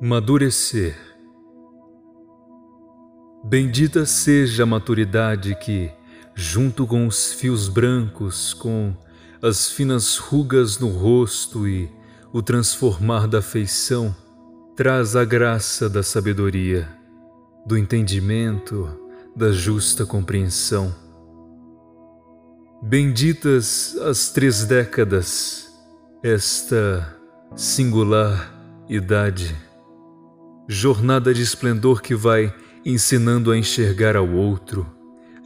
Madurecer. Bendita seja a maturidade que, junto com os fios brancos, com as finas rugas no rosto e o transformar da feição, traz a graça da sabedoria, do entendimento, da justa compreensão. Benditas as três décadas, esta singular idade jornada de esplendor que vai ensinando a enxergar ao outro,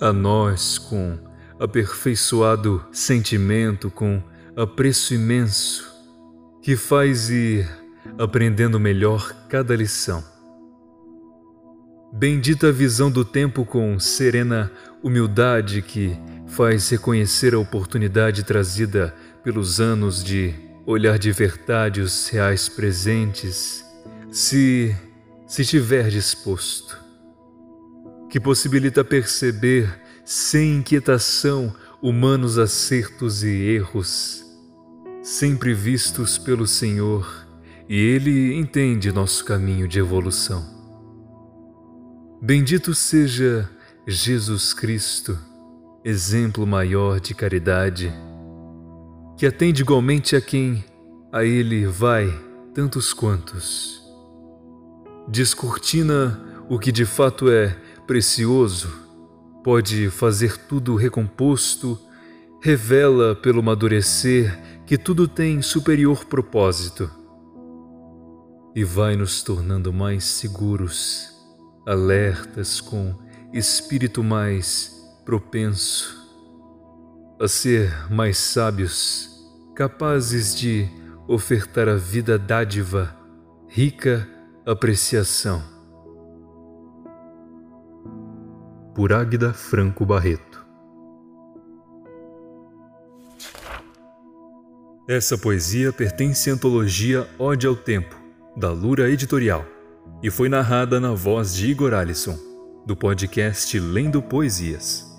a nós com aperfeiçoado sentimento, com apreço imenso, que faz ir aprendendo melhor cada lição. Bendita a visão do tempo com serena humildade que faz reconhecer a oportunidade trazida pelos anos de olhar de verdade os reais presentes, se se estiver disposto, que possibilita perceber sem inquietação humanos acertos e erros, sempre vistos pelo Senhor, e Ele entende nosso caminho de evolução. Bendito seja Jesus Cristo, exemplo maior de caridade, que atende igualmente a quem a Ele vai tantos quantos descortina o que de fato é precioso, pode fazer tudo recomposto, revela pelo amadurecer que tudo tem superior propósito. E vai nos tornando mais seguros, alertas com espírito mais propenso a ser mais sábios, capazes de ofertar a vida dádiva rica Apreciação por Águida Franco Barreto Essa poesia pertence à antologia Ode ao Tempo, da Lura Editorial, e foi narrada na voz de Igor Alisson, do podcast Lendo Poesias.